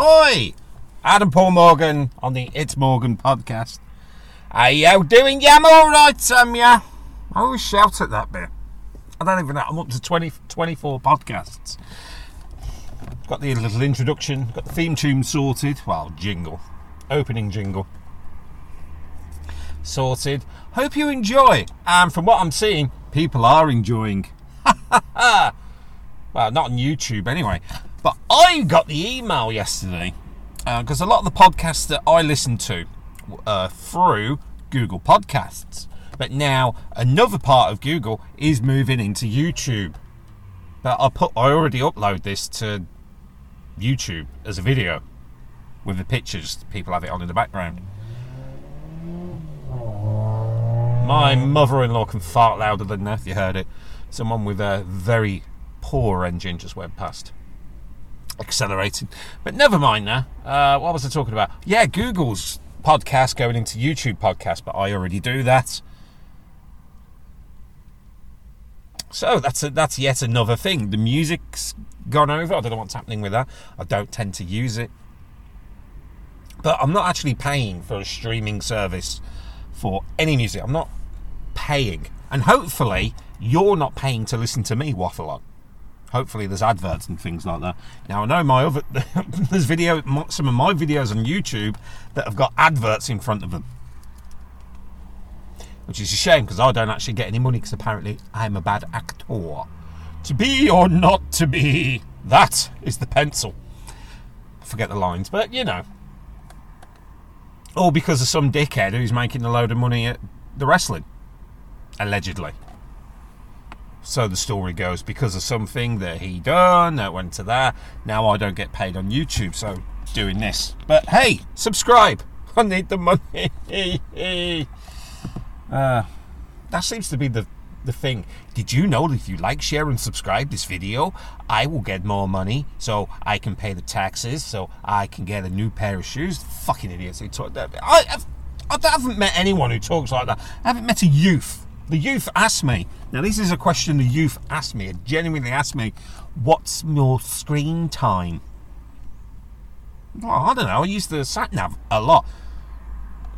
Ahoy! Adam Paul Morgan on the It's Morgan podcast. How you doing? Yeah, I'm alright, Sam, um, yeah. I always shout at that bit. I don't even know. I'm up to 20, 24 podcasts. Got the little introduction, got the theme tune sorted. Well, jingle. Opening jingle. Sorted. Hope you enjoy. And from what I'm seeing, people are enjoying. well, not on YouTube anyway. But I got the email yesterday because uh, a lot of the podcasts that I listen to uh, through Google Podcasts, but now another part of Google is moving into YouTube. But I put I already upload this to YouTube as a video with the pictures. People have it on in the background. My mother-in-law can fart louder than that. If you heard it, someone with a very poor engine just went past accelerating. But never mind now. Uh, what was I talking about? Yeah, Google's podcast going into YouTube podcast, but I already do that. So that's a, that's yet another thing. The music's gone over. I don't know what's happening with that. I don't tend to use it. But I'm not actually paying for a streaming service for any music. I'm not paying. And hopefully, you're not paying to listen to me waffle on hopefully there's adverts and things like that. Now I know my other there's video some of my videos on YouTube that have got adverts in front of them, which is a shame because I don't actually get any money because apparently I'm a bad actor. To be or not to be, that is the pencil. forget the lines, but you know. All because of some dickhead who's making a load of money at the wrestling, allegedly so the story goes because of something that he done that went to that now i don't get paid on youtube so doing this. But hey subscribe! I need the money. Uh, that seems to be the the thing. Did you know that if you like share and subscribe this video i will get more money so i can pay the taxes so i can get a new pair of shoes? Fucking idiots who talk that I, I've, I haven't met anyone who talks like that. I haven't met a youth the youth asked me, now this is a question the youth asked me, genuinely asked me, what's your screen time? Well, I don't know, I use the sat nav a lot.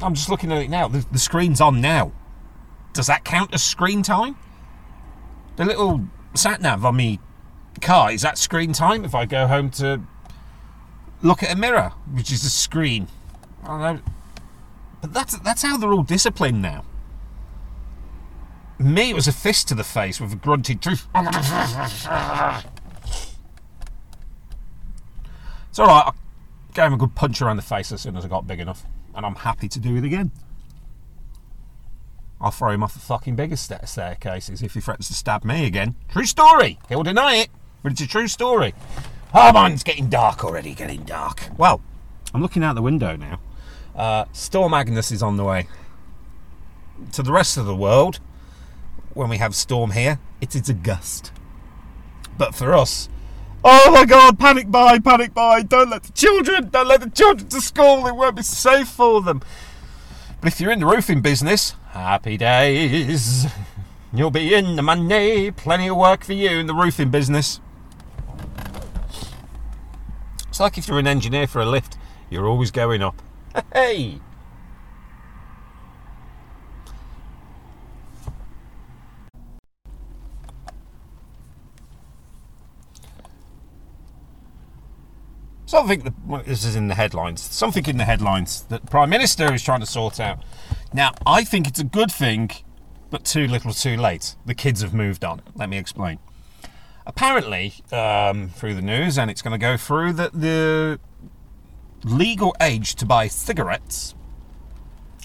I'm just looking at it now, the, the screen's on now. Does that count as screen time? The little sat nav on me car, is that screen time if I go home to look at a mirror, which is a screen? I don't know. But that's, that's how they're all disciplined now. Me, it was a fist to the face with a grunted tooth. it's alright, I gave him a good punch around the face as soon as I got big enough, and I'm happy to do it again. I'll throw him off the fucking biggest staircases if he threatens to stab me again. True story. He'll deny it, but it's a true story. Oh man, it's getting dark already, getting dark. Well, I'm looking out the window now. Uh, Storm Agnes is on the way. To the rest of the world, when we have storm here, it is a gust. But for us, oh my god, panic buy, panic buy, don't let the children, don't let the children to school, it won't be safe for them. But if you're in the roofing business, happy days. You'll be in the money, plenty of work for you in the roofing business. It's like if you're an engineer for a lift, you're always going up. Hey! Something that this is in the headlines. Something in the headlines that Prime Minister is trying to sort out. Now, I think it's a good thing, but too little, too late. The kids have moved on. Let me explain. Apparently, um, through the news, and it's going to go through that the legal age to buy cigarettes.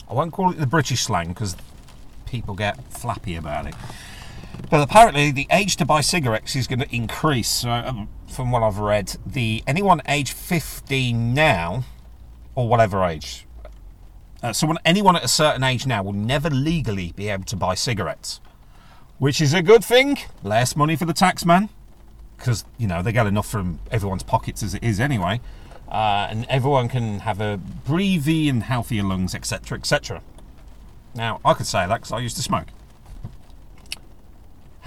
I won't call it the British slang because people get flappy about it. But apparently, the age to buy cigarettes is going to increase. So, um, from what I've read, the anyone age 15 now, or whatever age, uh, someone anyone at a certain age now will never legally be able to buy cigarettes, which is a good thing. Less money for the taxman, because you know they get enough from everyone's pockets as it is anyway, uh, and everyone can have a breathy and healthier lungs, etc., etc. Now I could say that because I used to smoke.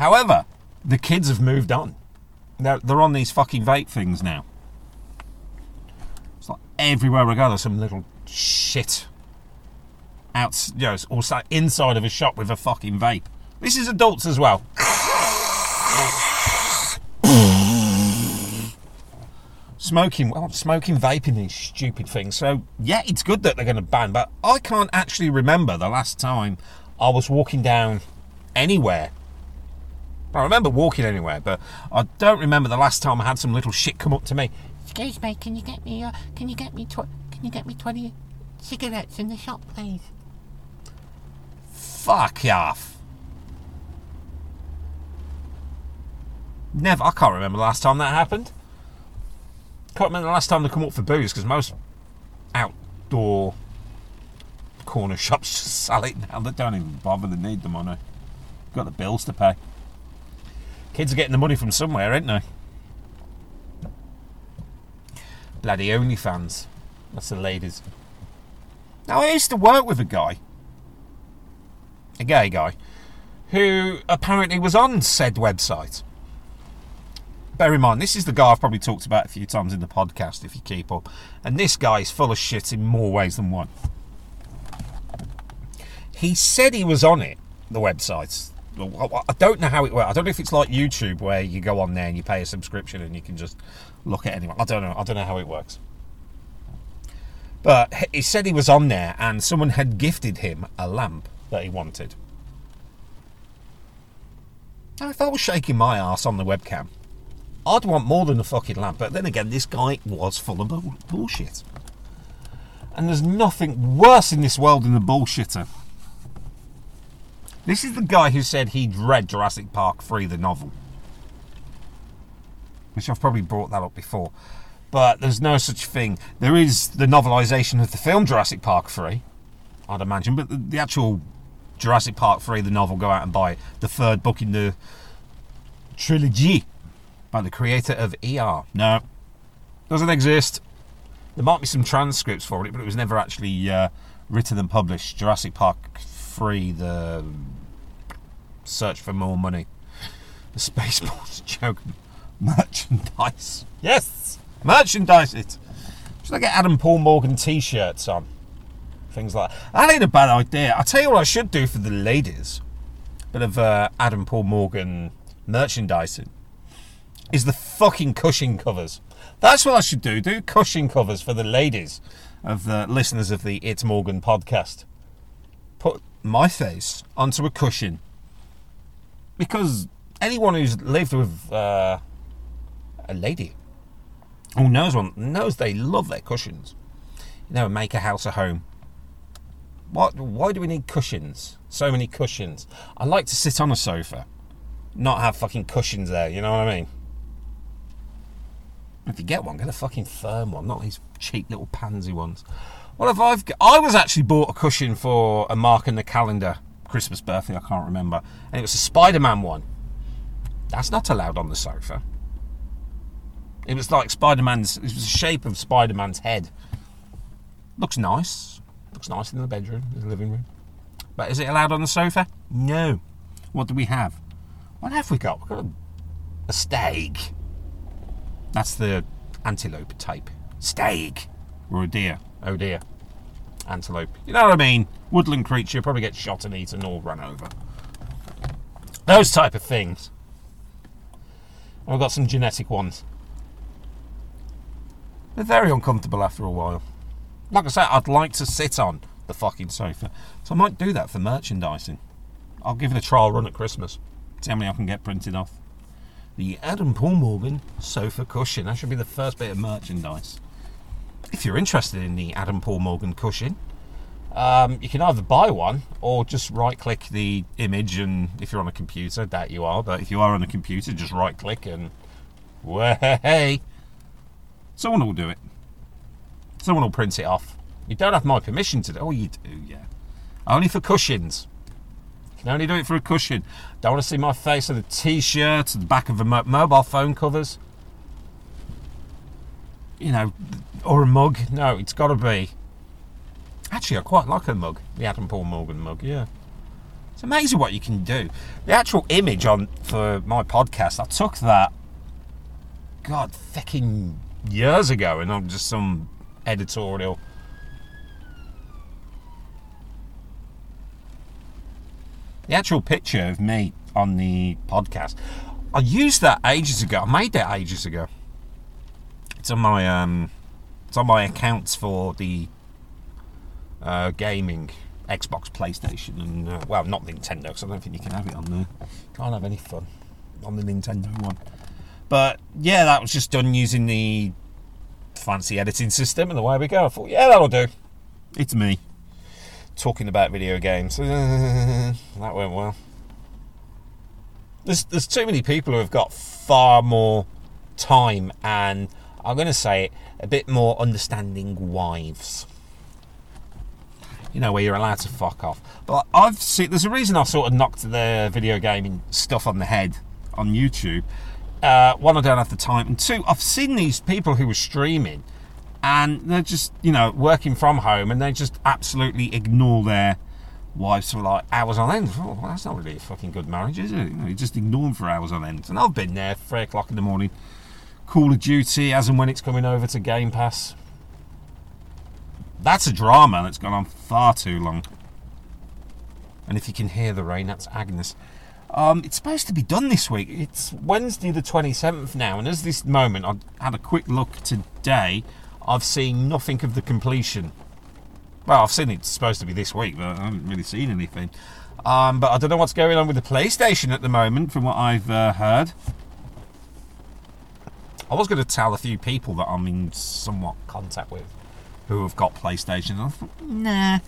However, the kids have moved on. They're, they're on these fucking vape things now. It's like everywhere I go, there's some little shit out, you know, or inside of a shop with a fucking vape. This is adults as well. smoking, well, smoking, vaping, these stupid things. So yeah, it's good that they're going to ban, but I can't actually remember the last time I was walking down anywhere. I remember walking anywhere, but I don't remember the last time I had some little shit come up to me. Excuse me, can you get me, uh, can you get me, tw- can you get me 20 cigarettes in the shop, please? Fuck off. Never. I can't remember the last time that happened. Can't remember the last time they come up for booze because most outdoor corner shops just sell it now. They don't even bother. They need the money. Got the bills to pay. Kids are getting the money from somewhere, ain't they? Bloody OnlyFans. That's the ladies. Now, I used to work with a guy, a gay guy, who apparently was on said website. Bear in mind, this is the guy I've probably talked about a few times in the podcast if you keep up. And this guy is full of shit in more ways than one. He said he was on it, the website. I don't know how it works. I don't know if it's like YouTube where you go on there and you pay a subscription and you can just look at anyone. I don't know. I don't know how it works. But he said he was on there and someone had gifted him a lamp that he wanted. Now, if I was shaking my ass on the webcam, I'd want more than a fucking lamp. But then again, this guy was full of bull- bullshit. And there's nothing worse in this world than a bullshitter. This is the guy who said he'd read Jurassic Park 3, the novel. Which I've probably brought that up before. But there's no such thing. There is the novelisation of the film Jurassic Park 3, I'd imagine. But the, the actual Jurassic Park 3, the novel, go out and buy it. The third book in the trilogy by the creator of ER. No, doesn't exist. There might be some transcripts for it, but it was never actually uh, written and published. Jurassic Park 3, the search for more money. The Spaceballs joke. Merchandise. Yes! Merchandise it! Should I get Adam Paul Morgan t shirts on? Things like that. That ain't a bad idea. I'll tell you what I should do for the ladies. Bit of uh, Adam Paul Morgan merchandising is the fucking cushion covers. That's what I should do. Do cushion covers for the ladies of the listeners of the It's Morgan podcast. Put my face onto a cushion. Because anyone who's lived with uh, a lady who knows one knows they love their cushions. You know, make a house a home. What? Why do we need cushions? So many cushions. I like to sit on a sofa, not have fucking cushions there. You know what I mean? If you get one, get a fucking firm one, not these cheap little pansy ones. Well, if I've, I was actually bought a cushion for a mark in the calendar, Christmas birthday, I can't remember, and it was a Spider-Man one. That's not allowed on the sofa. It was like Spider-Man's. It was the shape of Spider-Man's head. Looks nice. Looks nice in the bedroom, in the living room. But is it allowed on the sofa? No. What do we have? What have we got? We've got a, a stag. That's the antelope type. Stag. Or a deer. Oh dear. Antelope. You know what I mean? Woodland creature, probably get shot and eaten or run over. Those type of things. And we've got some genetic ones. They're very uncomfortable after a while. Like I said, I'd like to sit on the fucking sofa. So I might do that for merchandising. I'll give it a trial run at Christmas. See how many I can get printed off. The Adam Paul Morgan sofa cushion. That should be the first bit of merchandise. If you're interested in the Adam Paul Morgan cushion, um, you can either buy one or just right click the image and if you're on a computer, that you are, but if you are on a computer, just right click and way someone will do it. Someone will print it off. You don't have my permission to do Oh you do, yeah. Only for cushions. You can only do it for a cushion. Don't want to see my face on a t-shirt, the back of a mo- mobile phone covers. You know, or a mug. No, it's got to be. Actually, I quite like a mug, the Adam Paul Morgan mug. Yeah, it's amazing what you can do. The actual image on for my podcast, I took that. God, fucking years ago, and I'm just some editorial. The actual picture of me on the podcast, I used that ages ago. I made that ages ago. It's on my um, it's on my accounts for the uh, gaming, Xbox, PlayStation, and uh, well, not Nintendo, because I don't think you can have it on there. Can't have any fun on the Nintendo one. But yeah, that was just done using the fancy editing system, and away we go. I thought, yeah, that'll do. It's me talking about video games. that went well. There's there's too many people who have got far more time and I'm going to say it a bit more understanding wives. You know where you're allowed to fuck off. But I've seen there's a reason I sort of knocked the video gaming stuff on the head on YouTube. Uh, one, I don't have the time, and two, I've seen these people who are streaming and they're just you know working from home and they just absolutely ignore their wives for like hours on end. Oh, well, that's not really a fucking good marriage, is it? You, know, you just ignore them for hours on end. And I've been there three o'clock in the morning, Call of Duty as and when it's coming over to Game Pass. That's a drama that's gone on far too long. And if you can hear the rain, that's Agnes. Um, it's supposed to be done this week. It's Wednesday the 27th now, and as this moment, I had a quick look today. I've seen nothing of the completion. Well, I've seen it's supposed to be this week, but I haven't really seen anything. Um, but I don't know what's going on with the PlayStation at the moment, from what I've uh, heard. I was going to tell a few people that I'm in somewhat contact with who have got PlayStation. I thought, nah.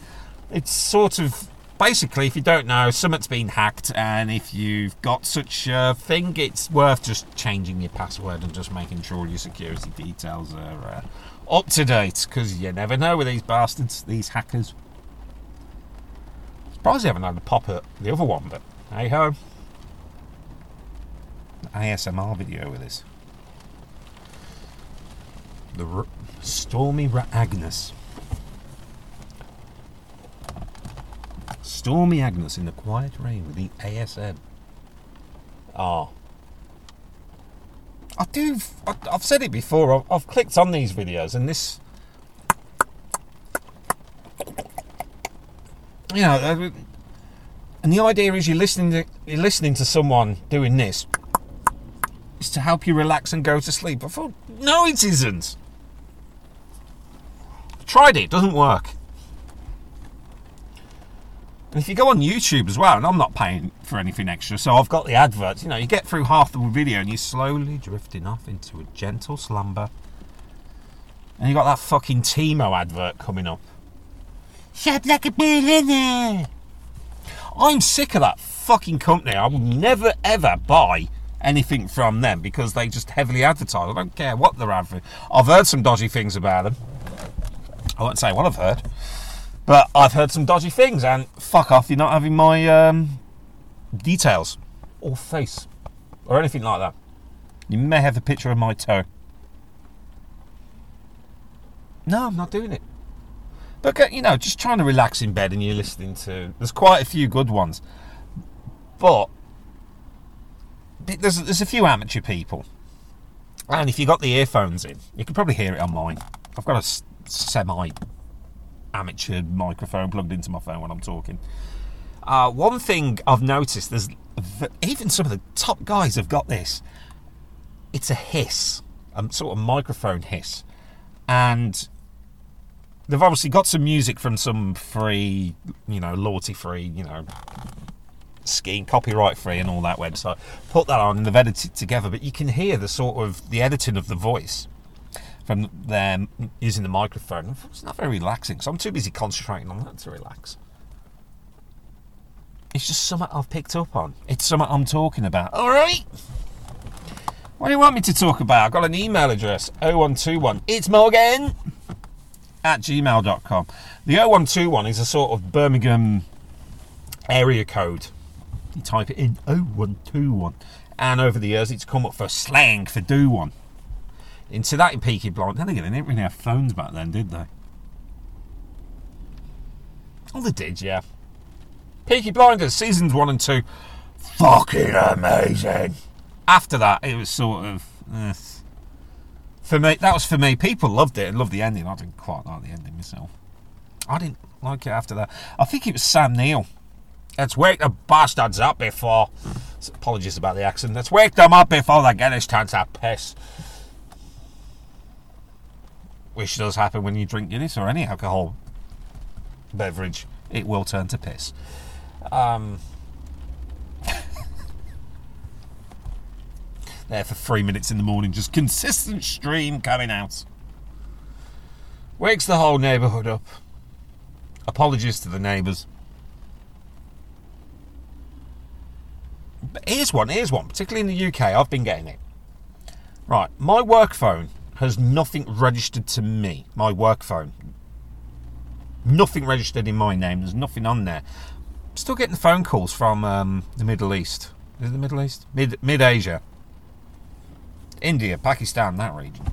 It's sort of basically, if you don't know, something's been hacked, and if you've got such a thing, it's worth just changing your password and just making sure your security details are uh, up to date, because you never know with these bastards, these hackers. Surprised they haven't had a pop at the other one, but hey ho. ASMR video with this. The R- Stormy Agnes. Stormy Agnes in the quiet rain with the ASM. Ah. I do. I've said it before. I've, I've clicked on these videos, and this. You know, uh, and the idea is you're listening to you're listening to someone doing this. Is to help you relax and go to sleep. I thought, no, it isn't. Tried it, doesn't work. And if you go on YouTube as well, and I'm not paying for anything extra, so I've got the adverts, you know, you get through half the video and you're slowly drifting off into a gentle slumber. And you got that fucking Temu advert coming up. Shaped like a billionaire. I'm sick of that fucking company. I will never ever buy anything from them because they just heavily advertise. I don't care what they're advertising. I've heard some dodgy things about them. I won't say what I've heard, but I've heard some dodgy things. And fuck off, you're not having my um, details or face or anything like that. You may have a picture of my toe. No, I'm not doing it. But you know, just trying to relax in bed and you're listening to. There's quite a few good ones, but there's there's a few amateur people, and if you got the earphones in, you can probably hear it on mine. I've got a semi amateur microphone plugged into my phone when I'm talking. Uh, one thing I've noticed, there's even some of the top guys have got this. It's a hiss, a sort of microphone hiss, and they've obviously got some music from some free, you know, loyalty free, you know, scheme, copyright free, and all that website. Put that on, and they've edited it together. But you can hear the sort of the editing of the voice from them using the microphone. It's not very relaxing, so I'm too busy concentrating on that to relax. It's just something I've picked up on. It's something I'm talking about. All right. What do you want me to talk about? I've got an email address 0121. It's Morgan at gmail.com. The 0121 is a sort of Birmingham area code. You type it in 0121, and over the years it's come up for slang for do one. Into that Peaky Blind. Then again, they didn't really have phones back then, did they? Oh, they did, yeah. Peaky Blinders, seasons one and two, fucking amazing. After that, it was sort of. eh. For me, that was for me. People loved it and loved the ending. I didn't quite like the ending myself. I didn't like it after that. I think it was Sam Neill. Let's wake the bastards up before. Apologies about the accent. Let's wake them up before they get us time to piss. Which does happen when you drink Guinness or any alcohol beverage. It will turn to piss. Um, there for three minutes in the morning, just consistent stream coming out. Wakes the whole neighbourhood up. Apologies to the neighbours. But here's one, here's one, particularly in the UK, I've been getting it. Right, my work phone has nothing registered to me. My work phone. Nothing registered in my name, there's nothing on there. I'm still getting phone calls from um, the Middle East. Is it the Middle East? Mid Mid Asia. India, Pakistan, that region.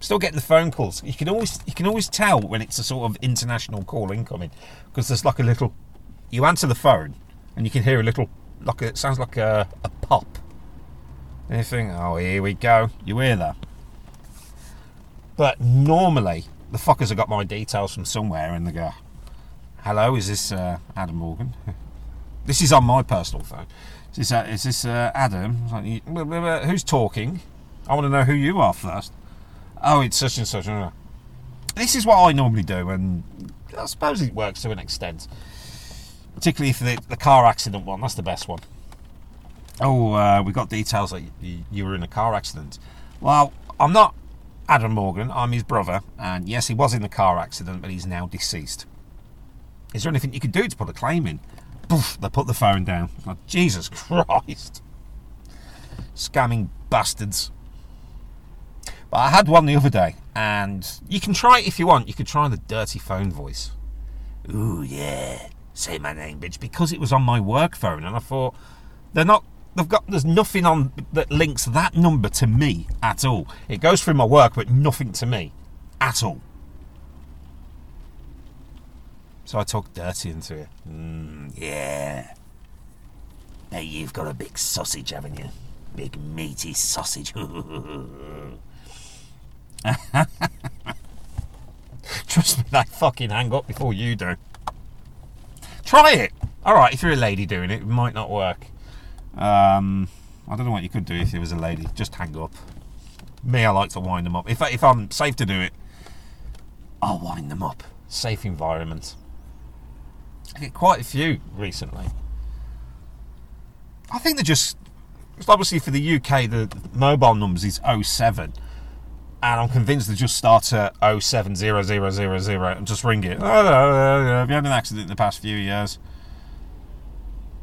Still getting the phone calls. You can always you can always tell when it's a sort of international call incoming because there's like a little. You answer the phone and you can hear a little like a, it sounds like a, a pop. And you think, oh, here we go. You hear that? But normally the fuckers have got my details from somewhere and they go, "Hello, is this uh, Adam Morgan?" this is on my personal phone. Is this, uh, is this uh, Adam? Like, who's talking? I want to know who you are first. Oh, it's such and such. This is what I normally do, and I suppose it works to an extent. Particularly for the, the car accident one, that's the best one. Oh, uh, we got details that you, you were in a car accident. Well, I'm not Adam Morgan, I'm his brother, and yes, he was in the car accident, but he's now deceased. Is there anything you could do to put a claim in? Poof, they put the phone down. Like, Jesus Christ. Scamming bastards. But I had one the other day, and you can try it if you want. You could try the dirty phone voice. Ooh, yeah. Say my name, bitch. Because it was on my work phone, and I thought, they're not. They've got. There's nothing on that links that number to me at all. It goes through my work, but nothing to me at all. So I talk dirty into it. Mm, yeah. Now you've got a big sausage, haven't you? Big meaty sausage. Trust me, they fucking hang up before you do. Try it. All right, if you're a lady doing it, it might not work. Um, I don't know what you could do if it was a lady. Just hang up. Me, I like to wind them up. If, I, if I'm safe to do it, I'll wind them up. Safe environment. I get quite a few recently. I think they're just. Obviously, for the UK, the mobile numbers is 07 and I'm convinced they just start at 070000 and just ring it. Have you had an accident in the past few years?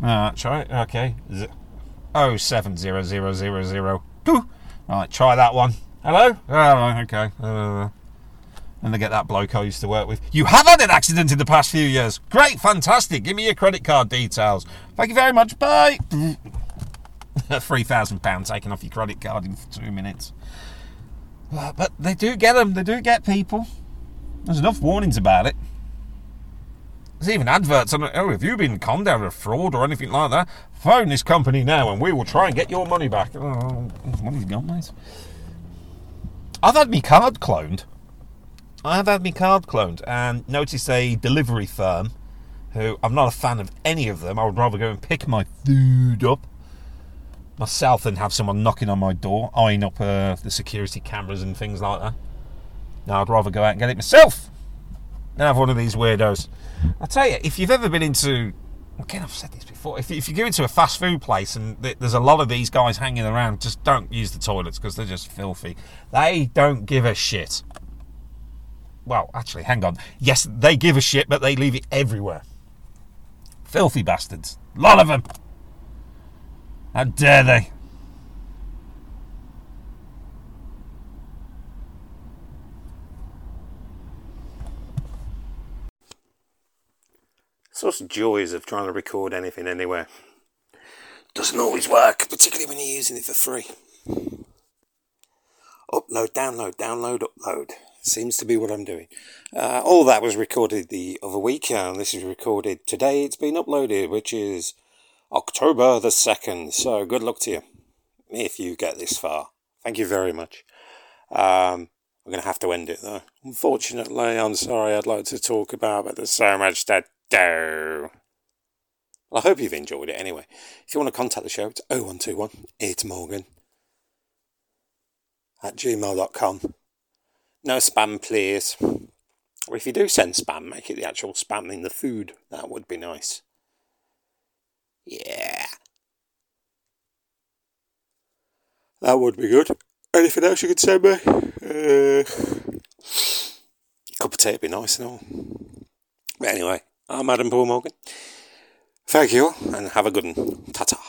Uh, try it. Okay. Is it 070000? Right, try that one. Hello? Oh, okay. Uh, and they get that bloke I used to work with. You have had an accident in the past few years. Great, fantastic. Give me your credit card details. Thank you very much. Bye. £3,000 taken off your credit card in two minutes. But they do get them. They do get people. There's enough warnings about it. There's even adverts on it. Oh, have you been conned out of fraud or anything like that? Phone this company now and we will try and get your money back. Oh, money's gone, mate. I've had my card cloned. I have had my card cloned and noticed a delivery firm who I'm not a fan of any of them. I would rather go and pick my food up myself than have someone knocking on my door, eyeing up uh, the security cameras and things like that. Now I'd rather go out and get it myself have one of these weirdos. I tell you, if you've ever been into, again I've said this before, if, if you go into a fast food place and th- there's a lot of these guys hanging around, just don't use the toilets because they're just filthy. They don't give a shit. Well, actually, hang on. Yes, they give a shit, but they leave it everywhere. Filthy bastards. A Lot of them. How dare they? Such joys of trying to record anything anywhere. Doesn't always work, particularly when you're using it for free. Upload, download, download, upload. Seems to be what I'm doing. Uh, all that was recorded the other week, and this is recorded today. It's been uploaded, which is October the 2nd. So good luck to you if you get this far. Thank you very much. Um, I'm going to have to end it though. Unfortunately, I'm sorry. I'd like to talk about, but there's so much do. Well, I hope you've enjoyed it anyway. If you want to contact the show, it's 0121 it's Morgan at gmail.com. No spam, please. Or if you do send spam, make it the actual spam in the food. That would be nice. Yeah. That would be good. Anything else you could send me? Uh, cup of tea would be nice and all. But anyway, I'm Adam Paul Morgan. Thank you and have a good one. Ta ta.